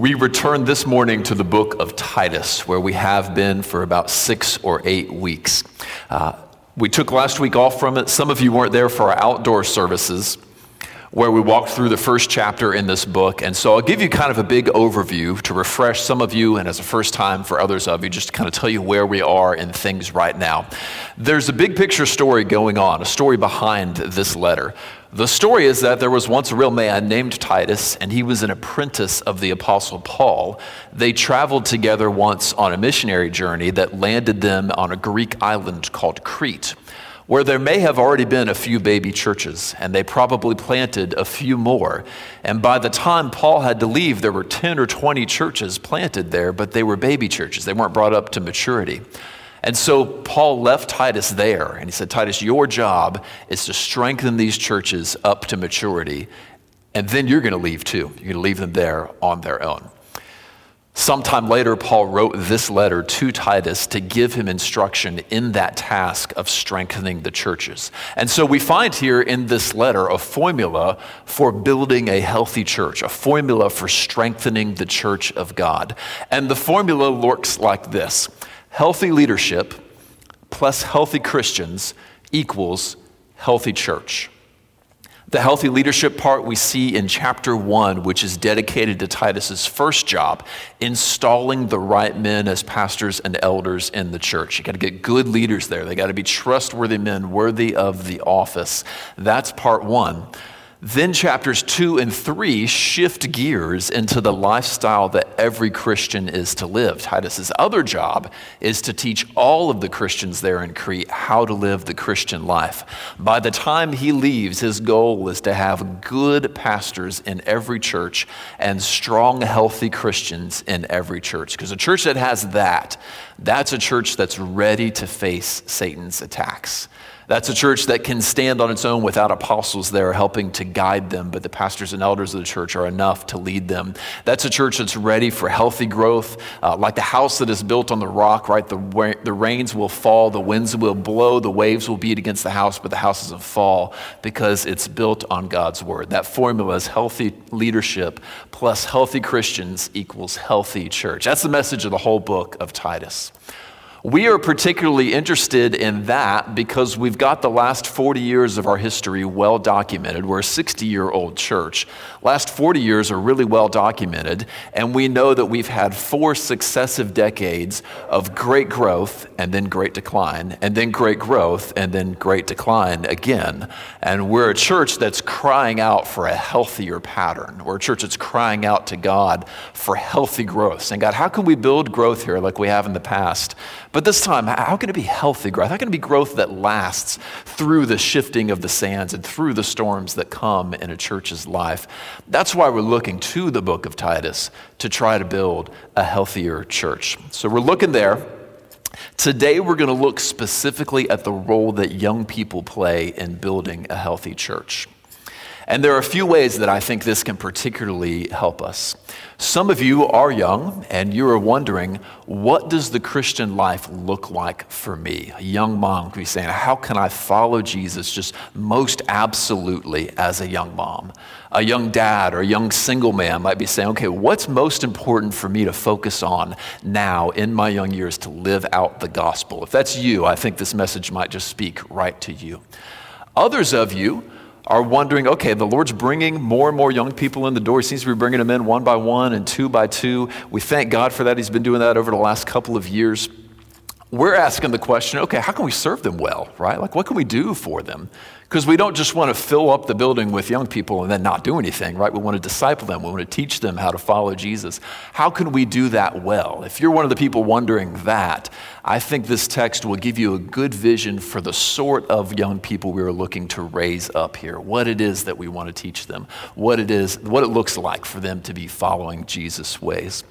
We return this morning to the book of Titus, where we have been for about six or eight weeks. Uh, we took last week off from it. Some of you weren't there for our outdoor services where we walked through the first chapter in this book. And so I'll give you kind of a big overview to refresh some of you and as a first time for others of you, just to kind of tell you where we are in things right now. There's a big picture story going on, a story behind this letter. The story is that there was once a real man named Titus, and he was an apprentice of the Apostle Paul. They traveled together once on a missionary journey that landed them on a Greek island called Crete where there may have already been a few baby churches, and they probably planted a few more. And by the time Paul had to leave, there were 10 or 20 churches planted there, but they were baby churches. They weren't brought up to maturity. And so Paul left Titus there, and he said, Titus, your job is to strengthen these churches up to maturity, and then you're going to leave too. You're going to leave them there on their own. Sometime later, Paul wrote this letter to Titus to give him instruction in that task of strengthening the churches. And so we find here in this letter a formula for building a healthy church, a formula for strengthening the church of God. And the formula looks like this healthy leadership plus healthy Christians equals healthy church. The healthy leadership part we see in chapter one, which is dedicated to Titus's first job, installing the right men as pastors and elders in the church. You got to get good leaders there. They got to be trustworthy men, worthy of the office. That's part one. Then chapters two and three shift gears into the lifestyle that every Christian is to live. Titus's other job is to teach all of the Christians there in Crete how to live the Christian life. By the time he leaves, his goal is to have good pastors in every church and strong, healthy Christians in every church. Because a church that has that, that's a church that's ready to face Satan's attacks. That's a church that can stand on its own without apostles there helping to guide them, but the pastors and elders of the church are enough to lead them. That's a church that's ready for healthy growth, uh, like the house that is built on the rock, right? The, the rains will fall, the winds will blow, the waves will beat against the house, but the house doesn't fall because it's built on God's word. That formula is healthy leadership plus healthy Christians equals healthy church. That's the message of the whole book of Titus. We are particularly interested in that because we've got the last 40 years of our history well documented. We're a 60 year old church. Last 40 years are really well documented, and we know that we've had four successive decades of great growth and then great decline, and then great growth and then great decline again. And we're a church that's crying out for a healthier pattern. We're a church that's crying out to God for healthy growth, saying, God, how can we build growth here like we have in the past? But this time, how can it be healthy growth? How can it be growth that lasts through the shifting of the sands and through the storms that come in a church's life? That's why we're looking to the book of Titus to try to build a healthier church. So we're looking there. Today, we're going to look specifically at the role that young people play in building a healthy church. And there are a few ways that I think this can particularly help us. Some of you are young and you are wondering, what does the Christian life look like for me? A young mom could be saying, How can I follow Jesus just most absolutely as a young mom? A young dad or a young single man might be saying, Okay, what's most important for me to focus on now in my young years to live out the gospel? If that's you, I think this message might just speak right to you. Others of you, are wondering okay, the Lord's bringing more and more young people in the door. He seems to be bringing them in one by one and two by two. We thank God for that. He's been doing that over the last couple of years. We're asking the question okay, how can we serve them well, right? Like, what can we do for them? Because we don't just want to fill up the building with young people and then not do anything, right? We want to disciple them. We want to teach them how to follow Jesus. How can we do that well? If you're one of the people wondering that, I think this text will give you a good vision for the sort of young people we are looking to raise up here. What it is that we want to teach them, what it is, what it looks like for them to be following Jesus' ways.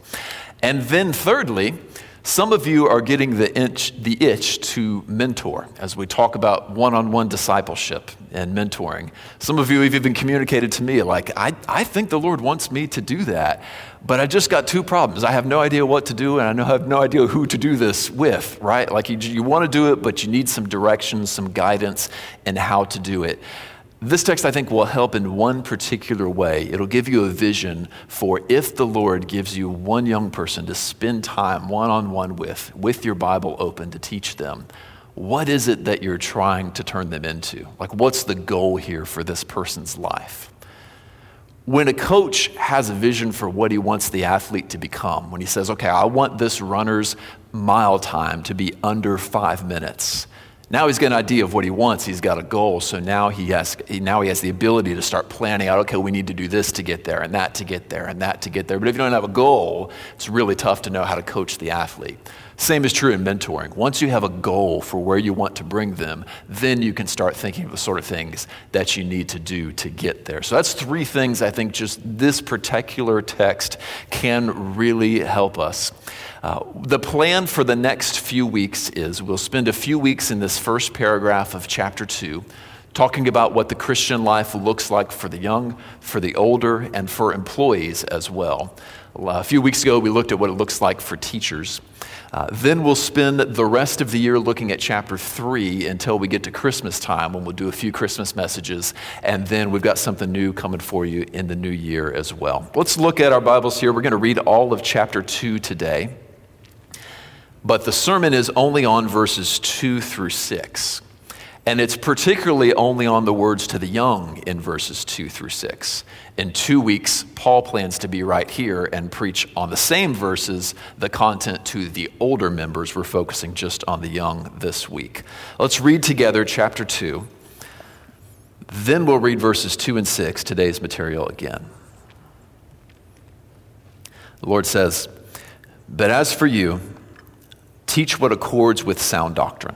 And then thirdly, some of you are getting the itch, the itch to mentor as we talk about one on one discipleship and mentoring. Some of you have even communicated to me, like, I, I think the Lord wants me to do that, but I just got two problems. I have no idea what to do, and I have no idea who to do this with, right? Like, you, you want to do it, but you need some direction, some guidance and how to do it. This text, I think, will help in one particular way. It'll give you a vision for if the Lord gives you one young person to spend time one on one with, with your Bible open to teach them, what is it that you're trying to turn them into? Like, what's the goal here for this person's life? When a coach has a vision for what he wants the athlete to become, when he says, okay, I want this runner's mile time to be under five minutes now he's got an idea of what he wants. He's got a goal. So now he has, now he has the ability to start planning out, okay, we need to do this to get there and that to get there and that to get there. But if you don't have a goal, it's really tough to know how to coach the athlete. Same is true in mentoring. Once you have a goal for where you want to bring them, then you can start thinking of the sort of things that you need to do to get there. So that's three things I think just this particular text can really help us. Uh, the plan for the next few weeks is we'll spend a few weeks in this first paragraph of chapter 2 talking about what the Christian life looks like for the young, for the older, and for employees as well. A few weeks ago, we looked at what it looks like for teachers. Uh, then we'll spend the rest of the year looking at chapter 3 until we get to Christmas time when we'll do a few Christmas messages. And then we've got something new coming for you in the new year as well. Let's look at our Bibles here. We're going to read all of chapter 2 today. But the sermon is only on verses 2 through 6. And it's particularly only on the words to the young in verses 2 through 6. In two weeks, Paul plans to be right here and preach on the same verses, the content to the older members. We're focusing just on the young this week. Let's read together chapter 2. Then we'll read verses 2 and 6, today's material again. The Lord says, But as for you, Teach what accords with sound doctrine.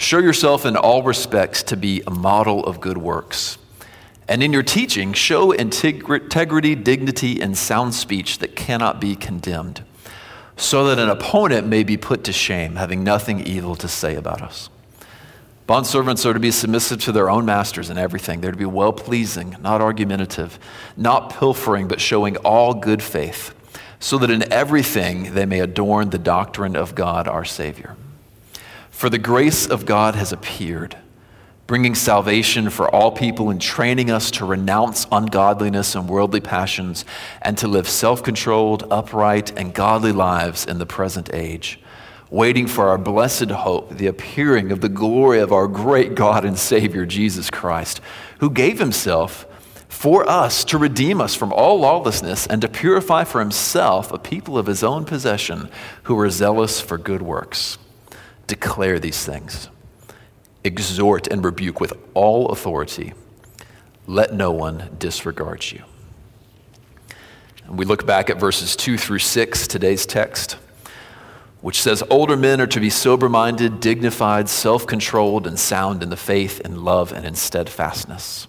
Show yourself in all respects to be a model of good works. And in your teaching, show integrity, dignity, and sound speech that cannot be condemned, so that an opponent may be put to shame, having nothing evil to say about us. Bondservants are to be submissive to their own masters in everything. They're to be well pleasing, not argumentative, not pilfering, but showing all good faith so that in everything they may adorn the doctrine of God our Savior. For the grace of God has appeared, bringing salvation for all people and training us to renounce ungodliness and worldly passions and to live self controlled, upright, and godly lives in the present age, waiting for our blessed hope, the appearing of the glory of our great God and Savior, Jesus Christ, who gave himself for us to redeem us from all lawlessness and to purify for himself a people of his own possession who are zealous for good works. Declare these things, exhort and rebuke with all authority. Let no one disregard you. And we look back at verses 2 through 6, today's text, which says, Older men are to be sober minded, dignified, self controlled, and sound in the faith, in love, and in steadfastness.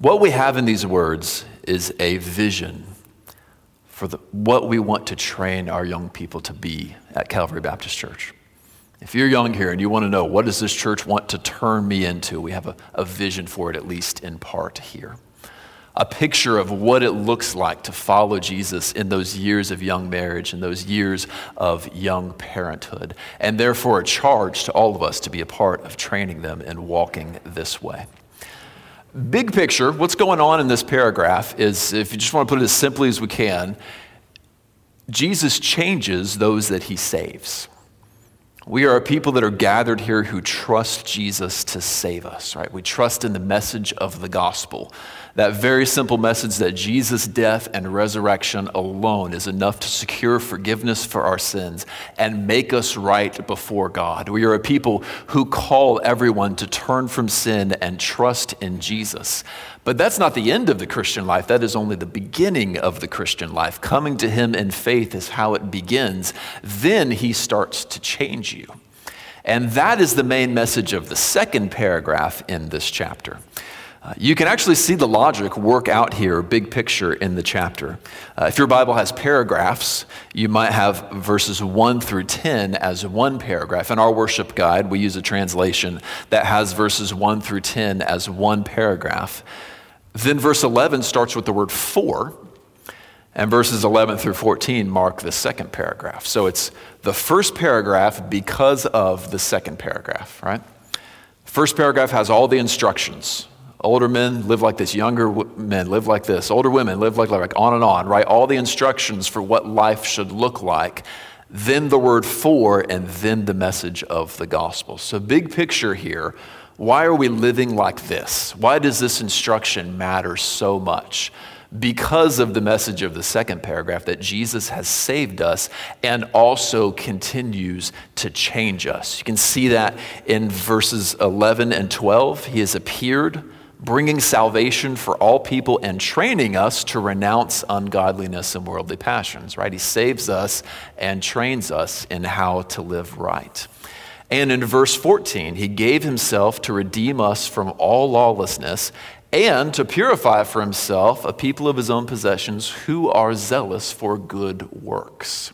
What we have in these words is a vision for the, what we want to train our young people to be at Calvary Baptist Church. If you're young here and you want to know what does this church want to turn me into, we have a, a vision for it, at least in part here. A picture of what it looks like to follow Jesus in those years of young marriage and those years of young parenthood, and therefore a charge to all of us to be a part of training them in walking this way. Big picture, what's going on in this paragraph is, if you just want to put it as simply as we can, Jesus changes those that he saves. We are a people that are gathered here who trust Jesus to save us, right? We trust in the message of the gospel. That very simple message that Jesus' death and resurrection alone is enough to secure forgiveness for our sins and make us right before God. We are a people who call everyone to turn from sin and trust in Jesus. But that's not the end of the Christian life. That is only the beginning of the Christian life. Coming to Him in faith is how it begins. Then He starts to change you. And that is the main message of the second paragraph in this chapter. Uh, you can actually see the logic work out here, big picture in the chapter. Uh, if your Bible has paragraphs, you might have verses 1 through 10 as one paragraph. In our worship guide, we use a translation that has verses 1 through 10 as one paragraph. Then verse 11 starts with the word for, and verses 11 through 14 mark the second paragraph. So it's the first paragraph because of the second paragraph, right? First paragraph has all the instructions. Older men live like this, younger men live like this, older women live like, like on and on, right? All the instructions for what life should look like. Then the word for, and then the message of the gospel. So, big picture here why are we living like this? Why does this instruction matter so much? Because of the message of the second paragraph that Jesus has saved us and also continues to change us. You can see that in verses 11 and 12. He has appeared, bringing salvation for all people and training us to renounce ungodliness and worldly passions, right? He saves us and trains us in how to live right. And in verse 14, he gave himself to redeem us from all lawlessness and to purify for himself a people of his own possessions who are zealous for good works.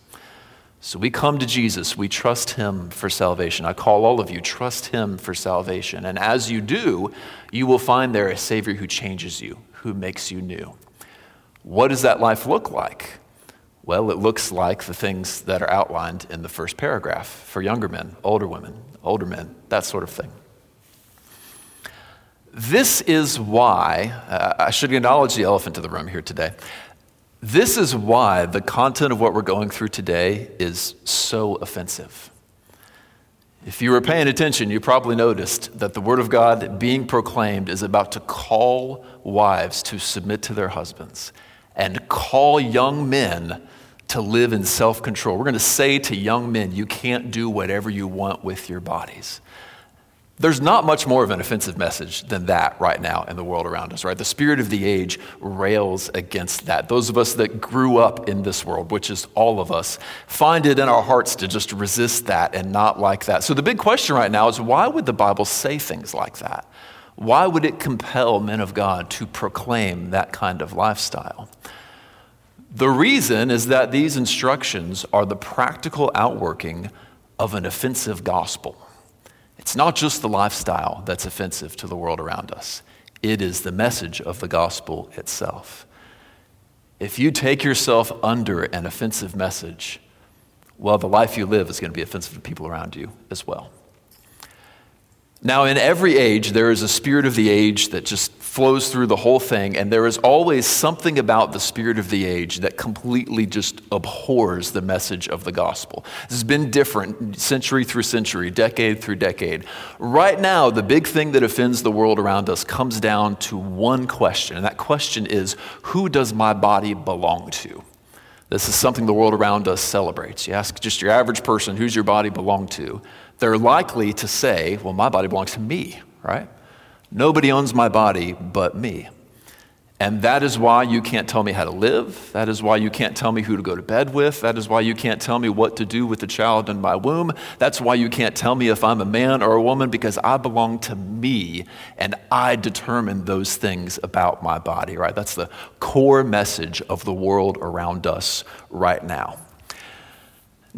So we come to Jesus, we trust him for salvation. I call all of you, trust him for salvation. And as you do, you will find there a Savior who changes you, who makes you new. What does that life look like? Well, it looks like the things that are outlined in the first paragraph for younger men, older women, older men, that sort of thing. This is why, uh, I should acknowledge the elephant in the room here today. This is why the content of what we're going through today is so offensive. If you were paying attention, you probably noticed that the Word of God being proclaimed is about to call wives to submit to their husbands and call young men to live in self control. We're going to say to young men, you can't do whatever you want with your bodies. There's not much more of an offensive message than that right now in the world around us, right? The spirit of the age rails against that. Those of us that grew up in this world, which is all of us, find it in our hearts to just resist that and not like that. So the big question right now is why would the Bible say things like that? Why would it compel men of God to proclaim that kind of lifestyle? The reason is that these instructions are the practical outworking of an offensive gospel. It's not just the lifestyle that's offensive to the world around us, it is the message of the gospel itself. If you take yourself under an offensive message, well, the life you live is going to be offensive to people around you as well. Now, in every age, there is a spirit of the age that just flows through the whole thing, and there is always something about the spirit of the age that completely just abhors the message of the gospel. This has been different century through century, decade through decade. Right now, the big thing that offends the world around us comes down to one question, and that question is who does my body belong to? This is something the world around us celebrates. You ask just your average person, who's your body belong to? They're likely to say, well, my body belongs to me, right? Nobody owns my body but me. And that is why you can't tell me how to live. That is why you can't tell me who to go to bed with. That is why you can't tell me what to do with the child in my womb. That's why you can't tell me if I'm a man or a woman because I belong to me and I determine those things about my body, right? That's the core message of the world around us right now.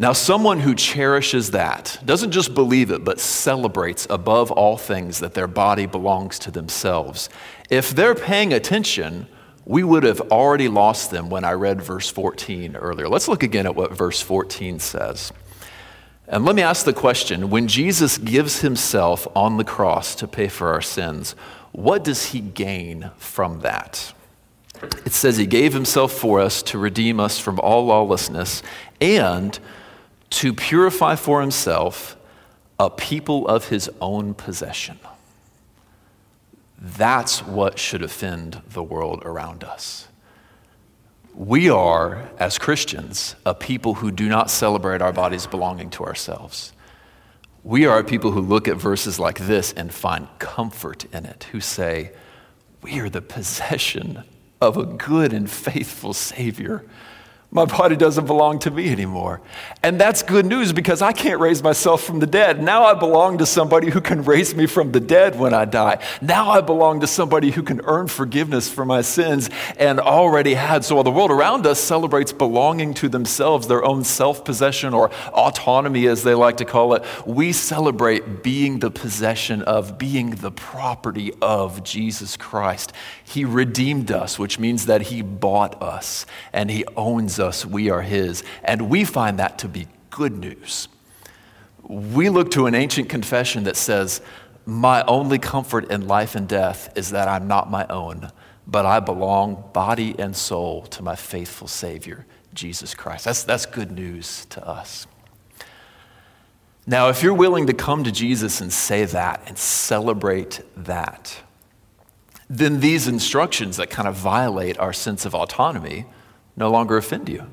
Now, someone who cherishes that doesn't just believe it, but celebrates above all things that their body belongs to themselves. If they're paying attention, we would have already lost them when I read verse 14 earlier. Let's look again at what verse 14 says. And let me ask the question when Jesus gives himself on the cross to pay for our sins, what does he gain from that? It says he gave himself for us to redeem us from all lawlessness and to purify for himself a people of his own possession. That's what should offend the world around us. We are, as Christians, a people who do not celebrate our bodies belonging to ourselves. We are a people who look at verses like this and find comfort in it, who say, We are the possession of a good and faithful Savior my body doesn't belong to me anymore. And that's good news because I can't raise myself from the dead. Now I belong to somebody who can raise me from the dead when I die. Now I belong to somebody who can earn forgiveness for my sins and already had. So while the world around us celebrates belonging to themselves, their own self possession or autonomy, as they like to call it, we celebrate being the possession of, being the property of Jesus Christ. He redeemed us, which means that He bought us and He owns us, we are His. And we find that to be good news. We look to an ancient confession that says, My only comfort in life and death is that I'm not my own, but I belong body and soul to my faithful Savior, Jesus Christ. That's, that's good news to us. Now, if you're willing to come to Jesus and say that and celebrate that, then these instructions that kind of violate our sense of autonomy no longer offend you.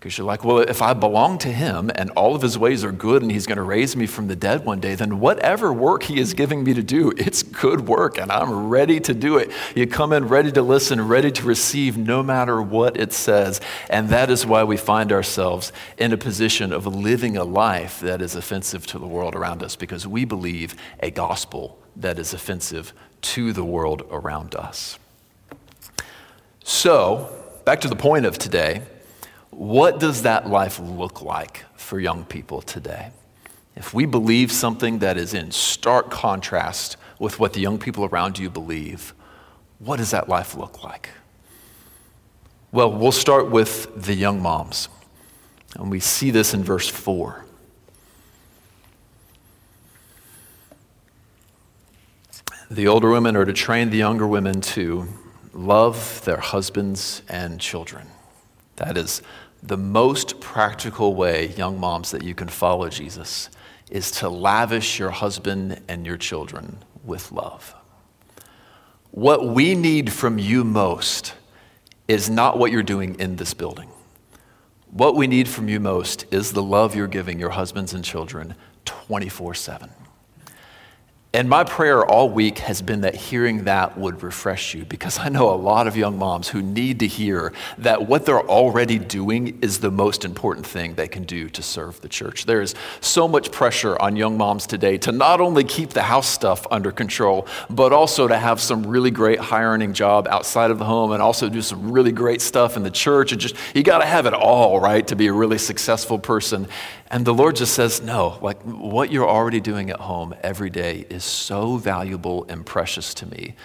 Because you're like, well, if I belong to him and all of his ways are good and he's going to raise me from the dead one day, then whatever work he is giving me to do, it's good work and I'm ready to do it. You come in ready to listen, ready to receive no matter what it says. And that is why we find ourselves in a position of living a life that is offensive to the world around us because we believe a gospel that is offensive to the world around us. So, back to the point of today, what does that life look like for young people today? If we believe something that is in stark contrast with what the young people around you believe, what does that life look like? Well, we'll start with the young moms. And we see this in verse 4. The older women are to train the younger women to love their husbands and children. That is the most practical way, young moms, that you can follow Jesus is to lavish your husband and your children with love. What we need from you most is not what you're doing in this building. What we need from you most is the love you're giving your husbands and children 24 7. And my prayer all week has been that hearing that would refresh you because I know a lot of young moms who need to hear that what they're already doing is the most important thing they can do to serve the church. There is so much pressure on young moms today to not only keep the house stuff under control, but also to have some really great high earning job outside of the home and also do some really great stuff in the church. And just, you got to have it all, right, to be a really successful person. And the Lord just says, no, like what you're already doing at home every day is so valuable and precious to me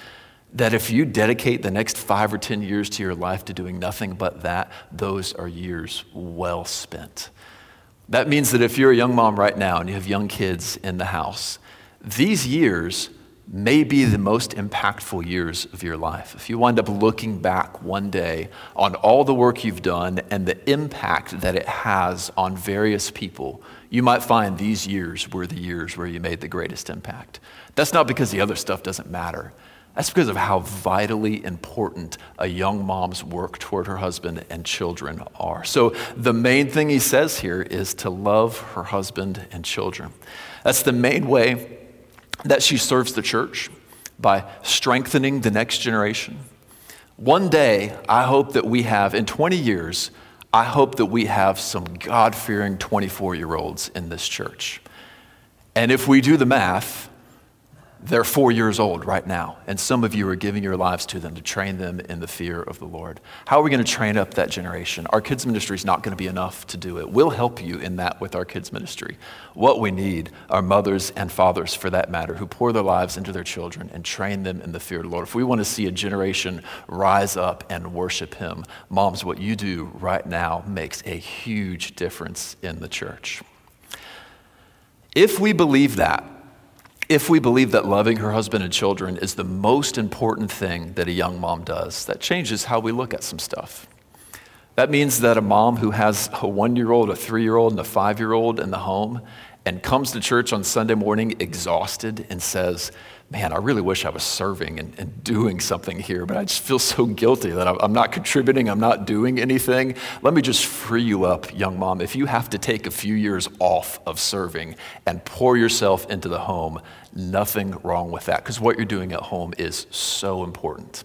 that if you dedicate the next five or 10 years to your life to doing nothing but that, those are years well spent. That means that if you're a young mom right now and you have young kids in the house, these years may be the most impactful years of your life. If you wind up looking back one day on all the work you've done and the impact that it has on various people, you might find these years were the years where you made the greatest impact. That's not because the other stuff doesn't matter. That's because of how vitally important a young mom's work toward her husband and children are. So, the main thing he says here is to love her husband and children. That's the main way that she serves the church by strengthening the next generation. One day, I hope that we have, in 20 years, I hope that we have some God fearing 24 year olds in this church. And if we do the math, they're four years old right now, and some of you are giving your lives to them to train them in the fear of the Lord. How are we going to train up that generation? Our kids' ministry is not going to be enough to do it. We'll help you in that with our kids' ministry. What we need are mothers and fathers, for that matter, who pour their lives into their children and train them in the fear of the Lord. If we want to see a generation rise up and worship Him, moms, what you do right now makes a huge difference in the church. If we believe that, if we believe that loving her husband and children is the most important thing that a young mom does, that changes how we look at some stuff. That means that a mom who has a one year old, a three year old, and a five year old in the home and comes to church on Sunday morning exhausted and says, Man, I really wish I was serving and, and doing something here, but I just feel so guilty that I'm, I'm not contributing, I'm not doing anything. Let me just free you up, young mom. If you have to take a few years off of serving and pour yourself into the home, nothing wrong with that, because what you're doing at home is so important.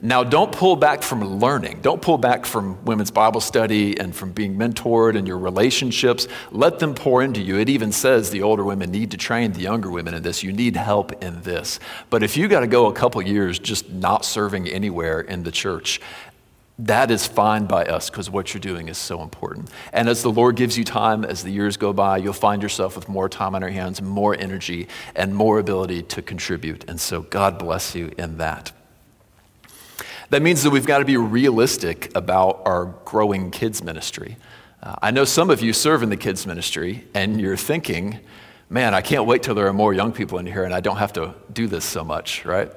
Now, don't pull back from learning. Don't pull back from women's Bible study and from being mentored and your relationships. Let them pour into you. It even says the older women need to train the younger women in this. You need help in this. But if you got to go a couple years just not serving anywhere in the church, that is fine by us because what you're doing is so important. And as the Lord gives you time, as the years go by, you'll find yourself with more time on your hands, more energy, and more ability to contribute. And so God bless you in that. That means that we've got to be realistic about our growing kids ministry. Uh, I know some of you serve in the kids ministry, and you're thinking, man, I can't wait till there are more young people in here and I don't have to do this so much, right?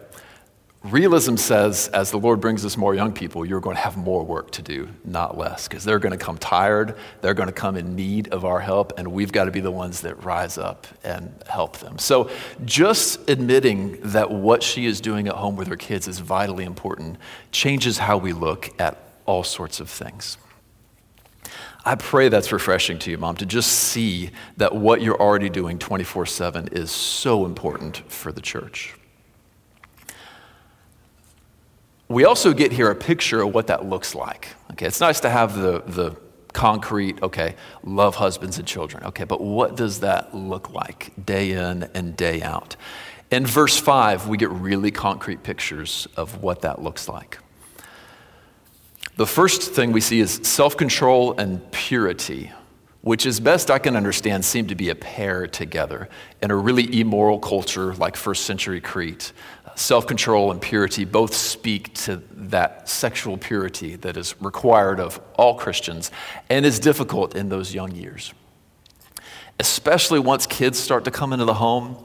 Realism says, as the Lord brings us more young people, you're going to have more work to do, not less, because they're going to come tired, they're going to come in need of our help, and we've got to be the ones that rise up and help them. So, just admitting that what she is doing at home with her kids is vitally important changes how we look at all sorts of things. I pray that's refreshing to you, Mom, to just see that what you're already doing 24 7 is so important for the church. We also get here a picture of what that looks like. Okay, it's nice to have the, the concrete, okay, love husbands and children. Okay, but what does that look like day in and day out? In verse 5, we get really concrete pictures of what that looks like. The first thing we see is self control and purity, which, as best I can understand, seem to be a pair together in a really immoral culture like first century Crete self control and purity both speak to that sexual purity that is required of all Christians and is difficult in those young years. Especially once kids start to come into the home,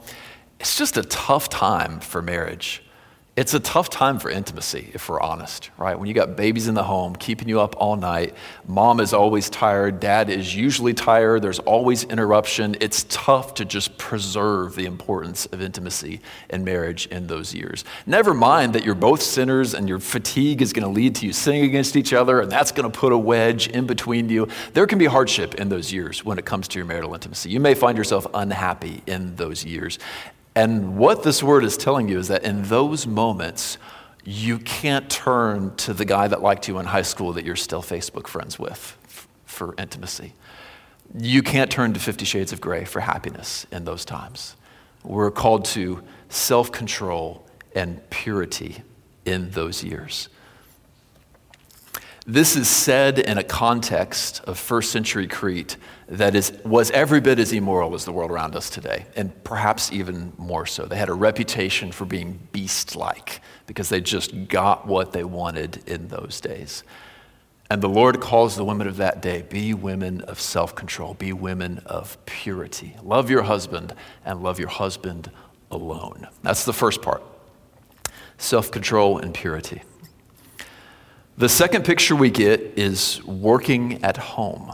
it's just a tough time for marriage it's a tough time for intimacy, if we're honest, right? When you got babies in the home, keeping you up all night, mom is always tired, dad is usually tired, there's always interruption. It's tough to just preserve the importance of intimacy in marriage in those years. Never mind that you're both sinners and your fatigue is going to lead to you sinning against each other, and that's going to put a wedge in between you. There can be hardship in those years when it comes to your marital intimacy. You may find yourself unhappy in those years. And what this word is telling you is that in those moments, you can't turn to the guy that liked you in high school that you're still Facebook friends with for intimacy. You can't turn to Fifty Shades of Grey for happiness in those times. We're called to self control and purity in those years. This is said in a context of first century Crete that is, was every bit as immoral as the world around us today, and perhaps even more so. They had a reputation for being beast like because they just got what they wanted in those days. And the Lord calls the women of that day be women of self control, be women of purity. Love your husband and love your husband alone. That's the first part self control and purity. The second picture we get is working at home.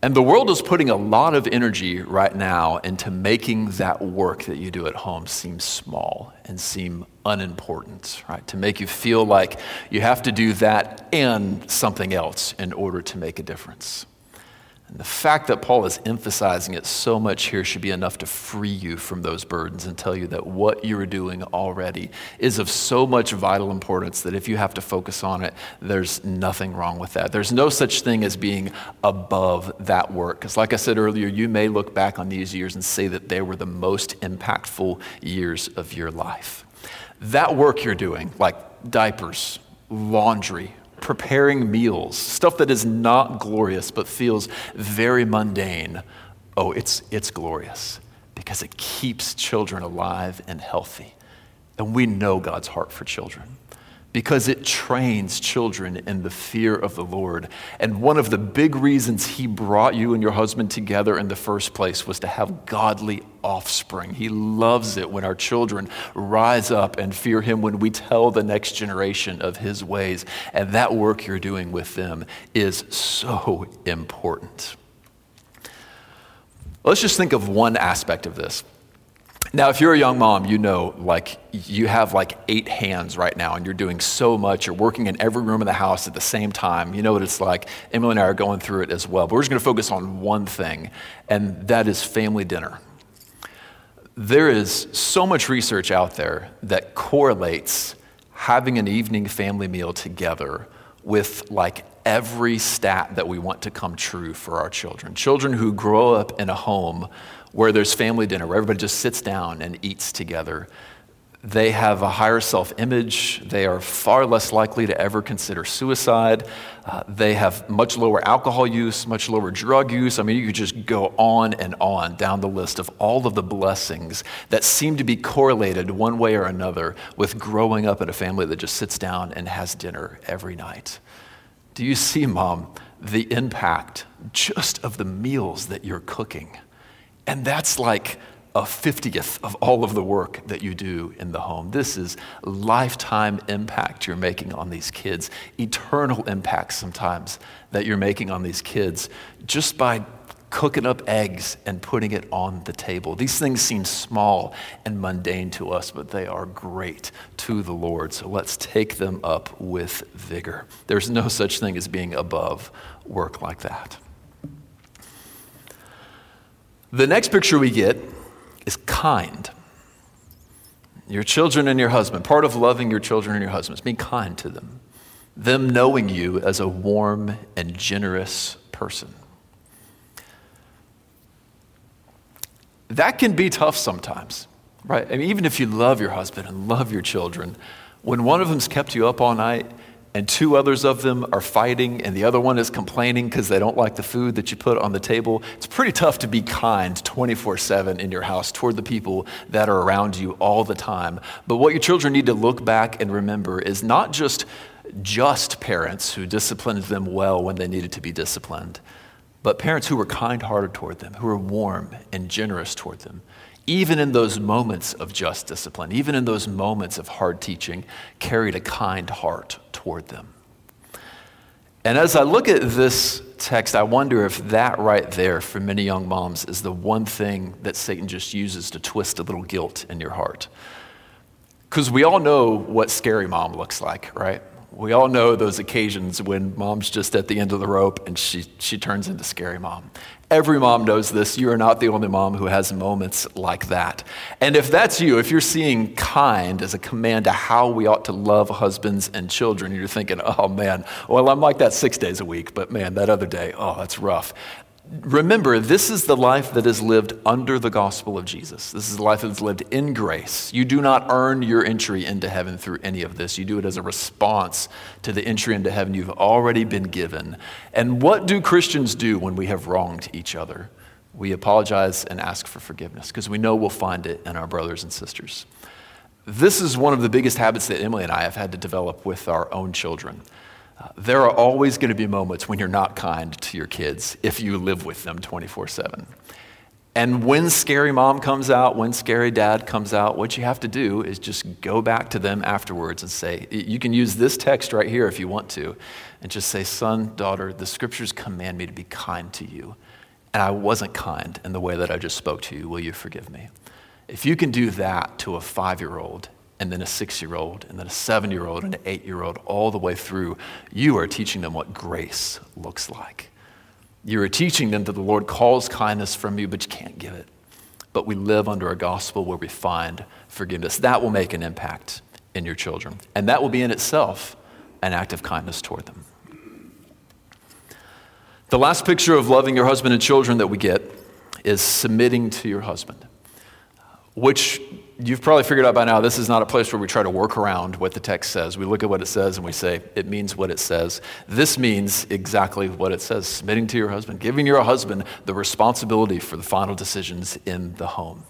And the world is putting a lot of energy right now into making that work that you do at home seem small and seem unimportant, right? To make you feel like you have to do that and something else in order to make a difference. And the fact that Paul is emphasizing it so much here should be enough to free you from those burdens and tell you that what you are doing already is of so much vital importance that if you have to focus on it, there's nothing wrong with that. There's no such thing as being above that work. Because, like I said earlier, you may look back on these years and say that they were the most impactful years of your life. That work you're doing, like diapers, laundry, preparing meals, stuff that is not glorious but feels very mundane, oh, it's, it's glorious because it keeps children alive and healthy. And we know God's heart for children because it trains children in the fear of the Lord. And one of the big reasons He brought you and your husband together in the first place was to have godly offspring. He loves it when our children rise up and fear Him when we tell the next generation of His ways. And that work you're doing with them is so important. Let's just think of one aspect of this. Now, if you're a young mom, you know, like, you have like eight hands right now and you're doing so much. You're working in every room of the house at the same time. You know what it's like. Emily and I are going through it as well. But we're just going to focus on one thing, and that is family dinner. There is so much research out there that correlates having an evening family meal together with like every stat that we want to come true for our children. Children who grow up in a home where there's family dinner, where everybody just sits down and eats together. They have a higher self image. They are far less likely to ever consider suicide. Uh, they have much lower alcohol use, much lower drug use. I mean, you could just go on and on down the list of all of the blessings that seem to be correlated one way or another with growing up in a family that just sits down and has dinner every night. Do you see, Mom, the impact just of the meals that you're cooking? And that's like a 50th of all of the work that you do in the home. This is lifetime impact you're making on these kids, eternal impact sometimes that you're making on these kids just by cooking up eggs and putting it on the table. These things seem small and mundane to us, but they are great to the Lord. So let's take them up with vigor. There's no such thing as being above work like that. The next picture we get is kind. Your children and your husband. Part of loving your children and your husband is being kind to them, them knowing you as a warm and generous person. That can be tough sometimes, right? I mean, even if you love your husband and love your children, when one of them's kept you up all night and two others of them are fighting, and the other one is complaining because they don't like the food that you put on the table, it's pretty tough to be kind 24 7 in your house toward the people that are around you all the time. But what your children need to look back and remember is not just just parents who disciplined them well when they needed to be disciplined, but parents who were kind hearted toward them, who were warm and generous toward them even in those moments of just discipline, even in those moments of hard teaching, carried a kind heart toward them. And as I look at this text, I wonder if that right there for many young moms is the one thing that Satan just uses to twist a little guilt in your heart. Because we all know what scary mom looks like, right? We all know those occasions when mom's just at the end of the rope and she, she turns into scary mom. Every mom knows this. You are not the only mom who has moments like that. And if that's you, if you're seeing kind as a command to how we ought to love husbands and children, you're thinking, oh man, well, I'm like that six days a week, but man, that other day, oh, that's rough. Remember, this is the life that is lived under the gospel of Jesus. This is the life that is lived in grace. You do not earn your entry into heaven through any of this. You do it as a response to the entry into heaven you've already been given. And what do Christians do when we have wronged each other? We apologize and ask for forgiveness because we know we'll find it in our brothers and sisters. This is one of the biggest habits that Emily and I have had to develop with our own children there are always going to be moments when you're not kind to your kids if you live with them 24 7. And when scary mom comes out, when scary dad comes out, what you have to do is just go back to them afterwards and say, you can use this text right here if you want to, and just say, son, daughter, the scriptures command me to be kind to you. And I wasn't kind in the way that I just spoke to you. Will you forgive me? If you can do that to a five year old and then a six year old, and then a seven year old, and an eight year old, all the way through, you are teaching them what grace looks like. You are teaching them that the Lord calls kindness from you, but you can't give it. But we live under a gospel where we find forgiveness. That will make an impact in your children, and that will be in itself an act of kindness toward them. The last picture of loving your husband and children that we get is submitting to your husband, which you've probably figured out by now this is not a place where we try to work around what the text says. We look at what it says and we say, it means what it says. This means exactly what it says submitting to your husband, giving your husband the responsibility for the final decisions in the home.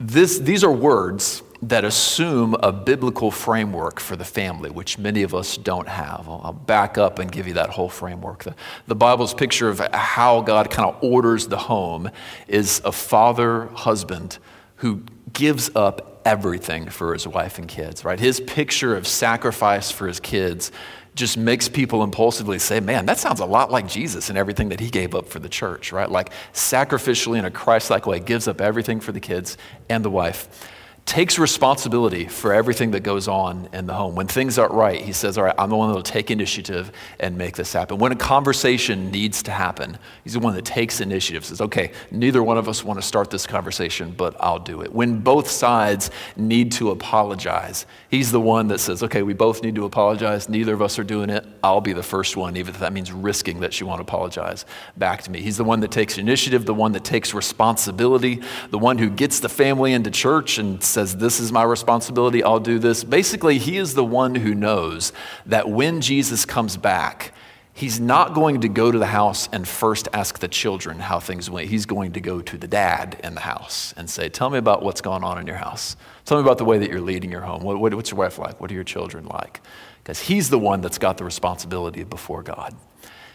This, these are words that assume a biblical framework for the family, which many of us don't have. I'll, I'll back up and give you that whole framework. The, the Bible's picture of how God kind of orders the home is a father husband who gives up everything for his wife and kids, right? His picture of sacrifice for his kids just makes people impulsively say, man, that sounds a lot like Jesus and everything that he gave up for the church, right? Like sacrificially in a Christ like way, gives up everything for the kids and the wife takes responsibility for everything that goes on in the home. When things aren't right, he says, All right, I'm the one that will take initiative and make this happen. When a conversation needs to happen, he's the one that takes initiative, says, Okay, neither one of us want to start this conversation, but I'll do it. When both sides need to apologize, he's the one that says, Okay, we both need to apologize. Neither of us are doing it. I'll be the first one, even if that means risking that she won't apologize back to me. He's the one that takes initiative, the one that takes responsibility, the one who gets the family into church and says, This is my responsibility, I'll do this. Basically, he is the one who knows that when Jesus comes back, he's not going to go to the house and first ask the children how things went. He's going to go to the dad in the house and say, Tell me about what's going on in your house. Tell me about the way that you're leading your home. What, what, what's your wife like? What are your children like? Because he's the one that's got the responsibility before God.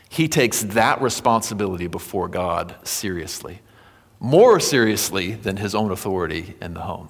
He takes that responsibility before God seriously, more seriously than his own authority in the home.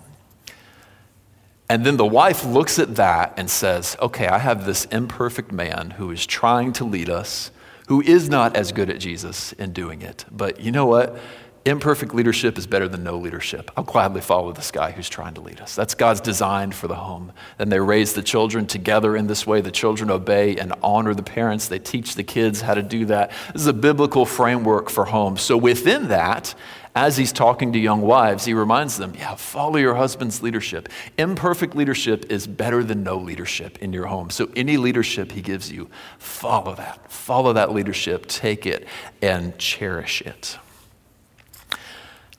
And then the wife looks at that and says, Okay, I have this imperfect man who is trying to lead us, who is not as good at Jesus in doing it. But you know what? Imperfect leadership is better than no leadership. I'll gladly follow this guy who's trying to lead us. That's God's design for the home. Then they raise the children together in this way. The children obey and honor the parents. They teach the kids how to do that. This is a biblical framework for home. So within that, as he's talking to young wives, he reminds them, yeah, follow your husband's leadership. Imperfect leadership is better than no leadership in your home. So any leadership he gives you, follow that. Follow that leadership, take it, and cherish it.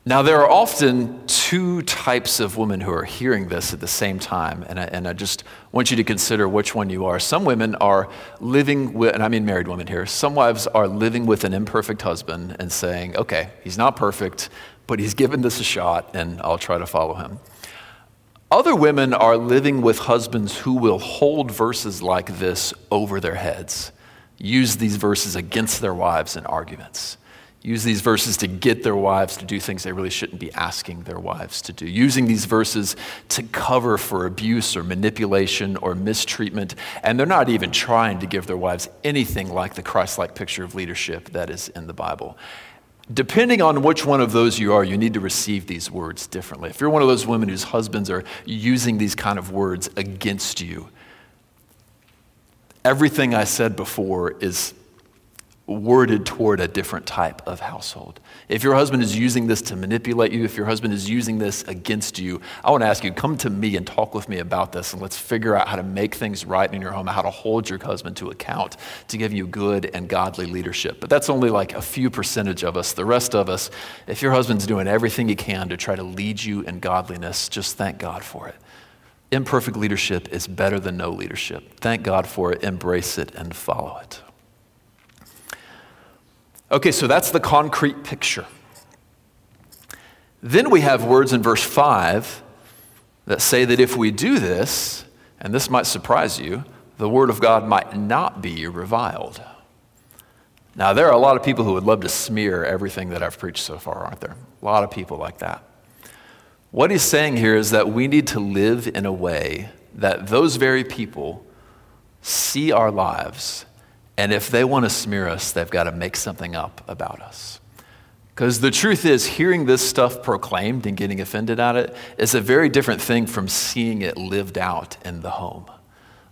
Now, there are often two types of women who are hearing this at the same time, and I, and I, just want you to consider which one you are. Some women are living with, and I mean married women here, some wives are living with an imperfect husband and saying, okay, he's not perfect, but he's given this a shot, and I'll try to follow him. Other women are living with husbands who will hold verses like this over their heads, use these verses against their wives in arguments use these verses to get their wives to do things they really shouldn't be asking their wives to do, using these verses to cover for abuse or manipulation or mistreatment. And they're not even trying to give their wives anything like the Christ like picture of leadership that is in the Bible. Depending on which one of those you are, you need to receive these words differently. If you're one of those women whose husbands are using these kind of words against you, everything I said before is worded toward a different type of household. If your husband is using this to manipulate you, if your husband is using this against you, I want to ask you, come to me and talk with me about this, and let's figure out how to make things right in your home, how to hold your husband to account to give you good and godly leadership. But that's only like a few percentage of us. The rest of us, if your husband's doing everything he can to try to lead you in godliness, just thank God for it. Imperfect leadership is better than no leadership. Thank God for it, embrace it, and follow it. Okay, so that's the concrete picture. Then we have words in verse 5 that say that if we do this, and this might surprise you, the word of God might not be reviled. Now, there are a lot of people who would love to smear everything that I've preached so far, aren't there? A lot of people like that. What he's saying here is that we need to live in a way that those very people see our lives and if they want to smear us, they've got to make something up about us. Because the truth is, hearing this stuff proclaimed and getting offended at it is a very different thing from seeing it lived out in the home.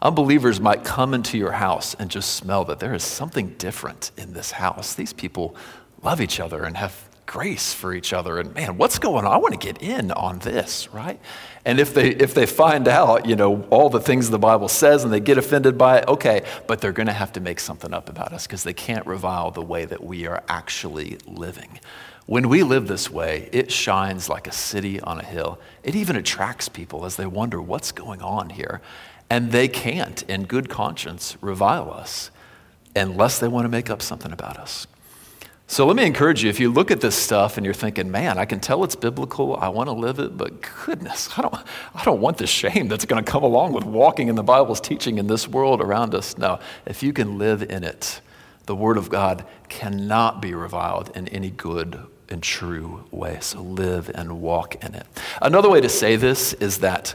Unbelievers might come into your house and just smell that there is something different in this house. These people love each other and have grace for each other. And man, what's going on? I want to get in on this, right? And if they if they find out, you know, all the things the Bible says and they get offended by it, okay, but they're going to have to make something up about us because they can't revile the way that we are actually living. When we live this way, it shines like a city on a hill. It even attracts people as they wonder what's going on here. And they can't, in good conscience, revile us unless they want to make up something about us. So let me encourage you if you look at this stuff and you're thinking, man, I can tell it's biblical, I want to live it, but goodness, I don't, I don't want the shame that's going to come along with walking in the Bible's teaching in this world around us. No, if you can live in it, The Word of God cannot be reviled in any good and true way. So live and walk in it. Another way to say this is that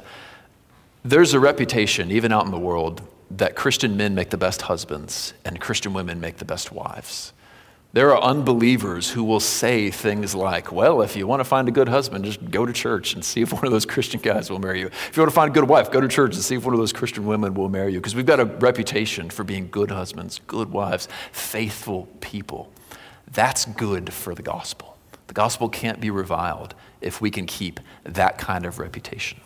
there's a reputation, even out in the world, that Christian men make the best husbands and Christian women make the best wives. There are unbelievers who will say things like, Well, if you want to find a good husband, just go to church and see if one of those Christian guys will marry you. If you want to find a good wife, go to church and see if one of those Christian women will marry you. Because we've got a reputation for being good husbands, good wives, faithful people. That's good for the gospel. The gospel can't be reviled if we can keep that kind of reputation,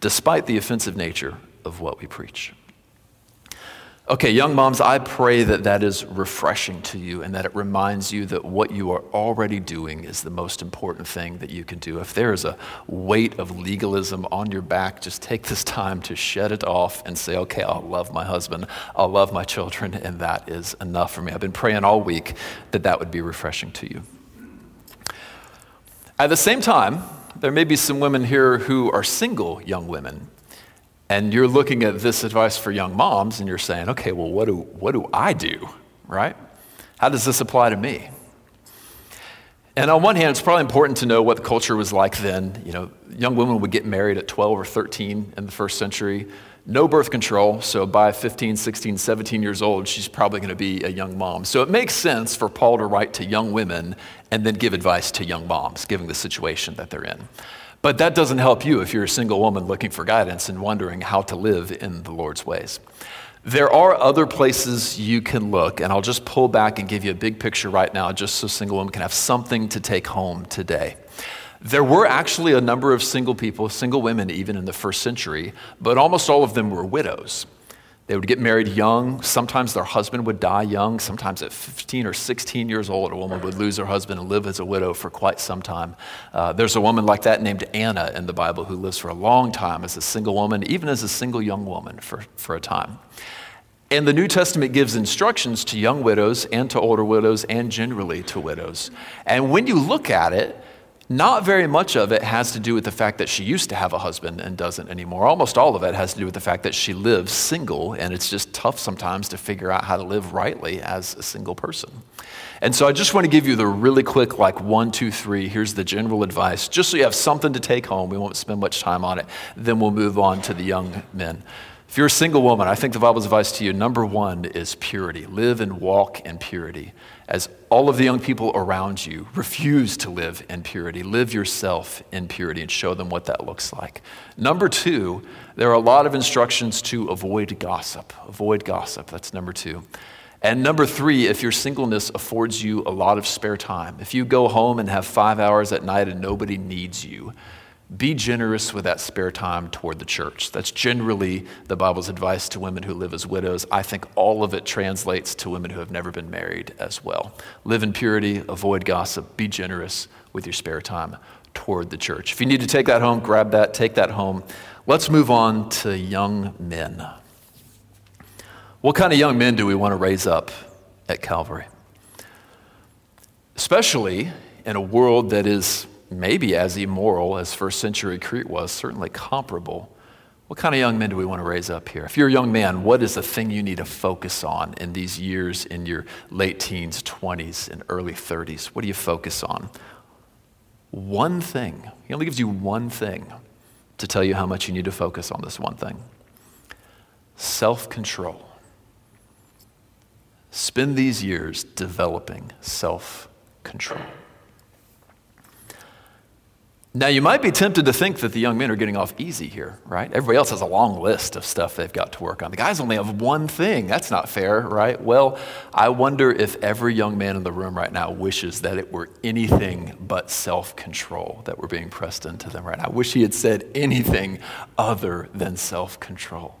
despite the offensive nature of what we preach. Okay, young moms, I pray that that is refreshing to you and that it reminds you that what you are already doing is the most important thing that you can do. If there is a weight of legalism on your back, just take this time to shed it off and say, okay, I'll love my husband, I'll love my children, and that is enough for me. I've been praying all week that that would be refreshing to you. At the same time, there may be some women here who are single young women and you're looking at this advice for young moms and you're saying, okay, well, what do, what do I do, right? How does this apply to me? And on one hand, it's probably important to know what the culture was like then. You know, young women would get married at 12 or 13 in the first century. No birth control, so by 15, 16, 17 years old, she's probably going to be a young mom. So it makes sense for Paul to write to young women and then give advice to young moms, given the situation that they're in. But that doesn't help you if you're a single woman looking for guidance and wondering how to live in the Lord's ways. There are other places you can look, and I'll just pull back and give you a big picture right now, just so single women can have something to take home today. There were actually a number of single people, single women even in the first century, but almost all of them were widows. They would get married young. Sometimes their husband would die young. Sometimes at 15 or 16 years old, a woman would lose her husband and live as a widow for quite some time. Uh, there's a woman like that named Anna in the Bible who lives for a long time as a single woman, even as a single young woman for, for a time. And the New Testament gives instructions to young widows and to older widows and generally to widows. And when you look at it, not very much of it has to do with the fact that she used to have a husband and doesn't anymore. Almost all of it has to do with the fact that she lives single, and it's just tough sometimes to figure out how to live rightly as a single person. And so I just want to give you the really quick, like one, two, three. Here's the general advice, just so you have something to take home. We won't spend much time on it. Then we'll move on to the young men. If you're a single woman, I think the Bible's advice to you number one is purity. Live and walk in purity as all of the young people around you refuse to live in purity. Live yourself in purity and show them what that looks like. Number two, there are a lot of instructions to avoid gossip. Avoid gossip. That's number two. And number three, if your singleness affords you a lot of spare time, if you go home and have five hours at night and nobody needs you, be generous with that spare time toward the church. That's generally the Bible's advice to women who live as widows. I think all of it translates to women who have never been married as well. Live in purity, avoid gossip, be generous with your spare time toward the church. If you need to take that home, grab that, take that home. Let's move on to young men. What kind of young men do we want to raise up at Calvary? Especially in a world that is maybe as immoral as first century Crete was, certainly comparable. What kind of young men do we want to raise up here? If you're a young man, what is the thing you need to focus on in these years in your late teens, 20s, and early 30s? What do you focus on? One thing. He only gives you one thing to tell you how much you need to focus on this one thing self control. Spend these years developing self control. Now, you might be tempted to think that the young men are getting off easy here, right? Everybody else has a long list of stuff they've got to work on. The guys only have one thing. That's not fair, right? Well, I wonder if every young man in the room right now wishes that it were anything but self control that were being pressed into them right now. I wish he had said anything other than self control.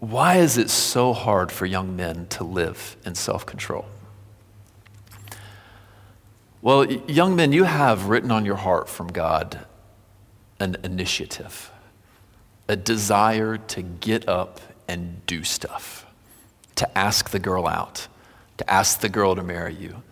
Why is it so hard for young men to live in self control? Well, young men, you have written on your heart from God an initiative, a desire to get up and do stuff, to ask the girl out, to ask the girl to marry you,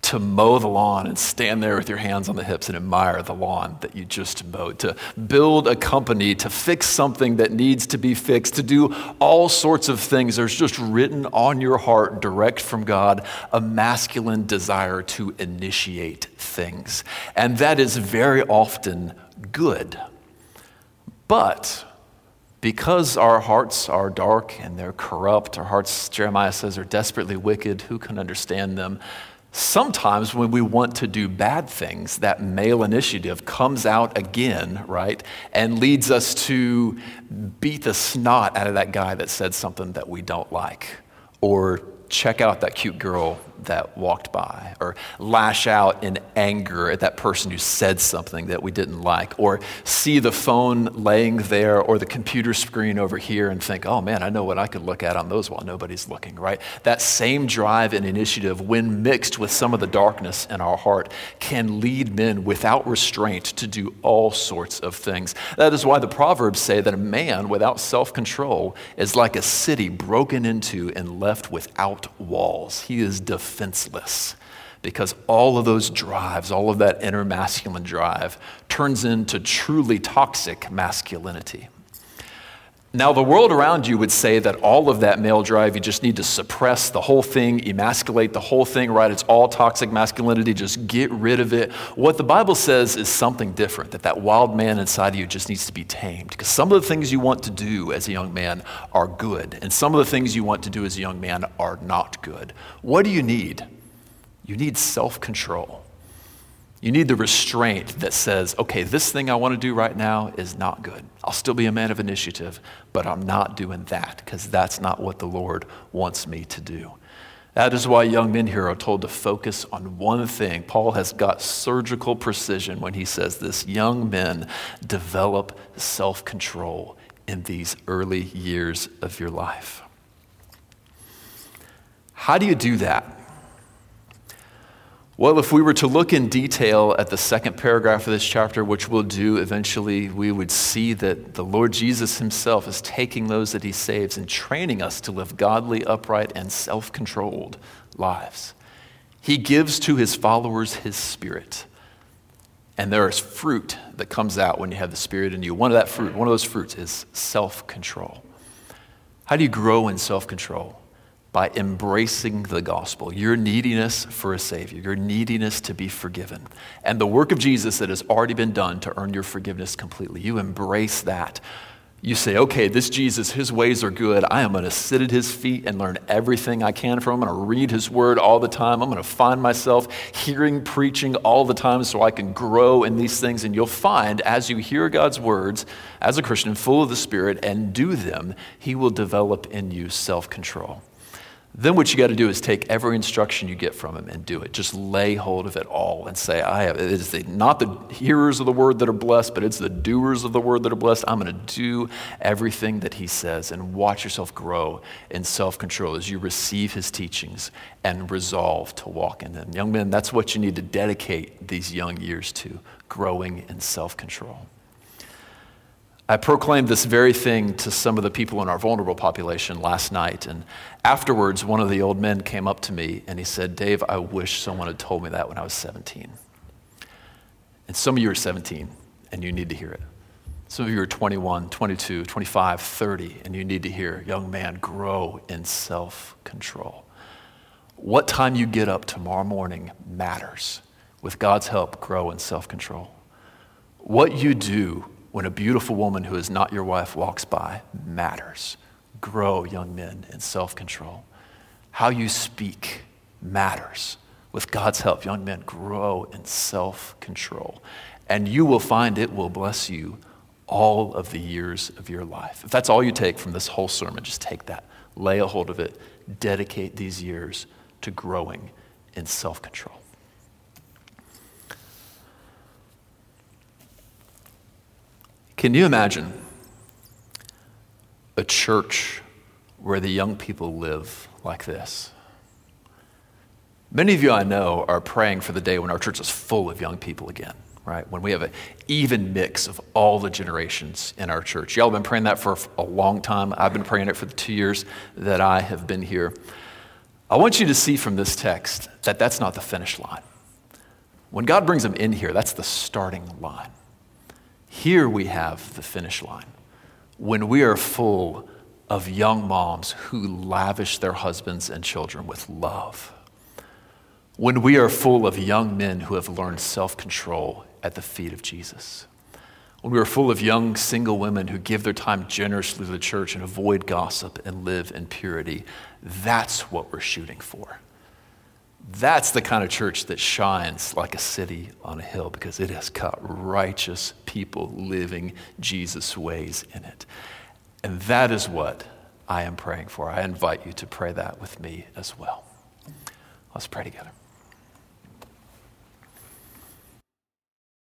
to mow the lawn and stand there with your hands on the hips and admire the lawn that you just mowed, to build a company, to fix something that needs to be fixed, to do all sorts of things. There's just written on your heart, direct from God, a masculine desire to initiate things. And that is very often good. But because our hearts are dark and they're corrupt, our hearts, Jeremiah says, are desperately wicked, who can understand them? Sometimes, when we want to do bad things, that male initiative comes out again, right, and leads us to beat the snot out of that guy that said something that we don't like, or check out that cute girl that walked by, or lash out in anger at that person who said something that we didn't like, or see the phone laying there or the computer screen over here and think, oh man, I know what I could look at on those while nobody's looking, right? That same drive and initiative, when mixed with some of the darkness in our heart, can lead men without restraint to do all sorts of things. That is why the Proverbs say that a man without self control is like a city broken into and left without walls. He is defeated defenseless because all of those drives, all of that inner masculine drive, turns into truly toxic masculinity. Now, the world around you would say that all of that male drive, you just need to suppress the whole thing, emasculate the whole thing, right? It's all toxic masculinity, just get rid of it. What the Bible says is something different, that that wild man inside of you just needs to be tamed. Because some of the things you want to do as a young man are good, and some of the things you want to do as a young man are not good. What do you need? You need self control. You need the restraint that says, okay, this thing I want to do right now is not good. I'll still be a man of initiative, but I'm not doing that because that's not what the Lord wants me to do. That is why young men here are told to focus on one thing. Paul has got surgical precision when he says this young men develop self control in these early years of your life. How do you do that? Well, if we were to look in detail at the second paragraph of this chapter, which we'll do eventually, we would see that the Lord Jesus himself is taking those that he saves and training us to live godly, upright, and self controlled lives. He gives to his followers his spirit. And there is fruit that comes out when you have the spirit in you. One of that fruit, one of those fruits is self control. How do you grow in self control? By embracing the gospel, your neediness for a Savior, your neediness to be forgiven, and the work of Jesus that has already been done to earn your forgiveness completely. You embrace that. You say, okay, this Jesus, his ways are good. I am going to sit at his feet and learn everything I can from him. I'm going to read his word all the time. I'm going to find myself hearing preaching all the time so I can grow in these things. And you'll find as you hear God's words as a Christian, full of the Spirit, and do them, he will develop in you self control. Then what you got to do is take every instruction you get from him and do it. Just lay hold of it all and say, I have, it is the, not the hearers of the word that are blessed, but it's the doers of the word that are blessed. I'm going to do everything that he says and watch yourself grow in self control as you receive his teachings and resolve to walk in them. Young men, that's what you need to dedicate these young years to growing in self control. I proclaimed this very thing to some of the people in our vulnerable population last night. And afterwards, one of the old men came up to me and he said, Dave, I wish someone had told me that when I was 17. And some of you are 17 and you need to hear it. Some of you are 21, 22, 25, 30, and you need to hear, young man, grow in self control. What time you get up tomorrow morning matters. With God's help, grow in self control. What you do when a beautiful woman who is not your wife walks by matters. Grow, young men, in self control. How you speak matters. With God's help, young men, grow in self control. And you will find it will bless you all of the years of your life. If that's all you take from this whole sermon, just take that, lay a hold of it, dedicate these years to growing in self control. Can you imagine a church where the young people live like this? Many of you I know are praying for the day when our church is full of young people again, right? When we have an even mix of all the generations in our church. Y'all have been praying that for a long time. I've been praying it for the two years that I have been here. I want you to see from this text that that's not the finish line. When God brings them in here, that's the starting line. Here we have the finish line. When we are full of young moms who lavish their husbands and children with love. When we are full of young men who have learned self control at the feet of Jesus. When we are full of young single women who give their time generously to the church and avoid gossip and live in purity. That's what we're shooting for. That's the kind of church that shines like a city on a hill because it has got righteous people living Jesus' ways in it. And that is what I am praying for. I invite you to pray that with me as well. Let's pray together.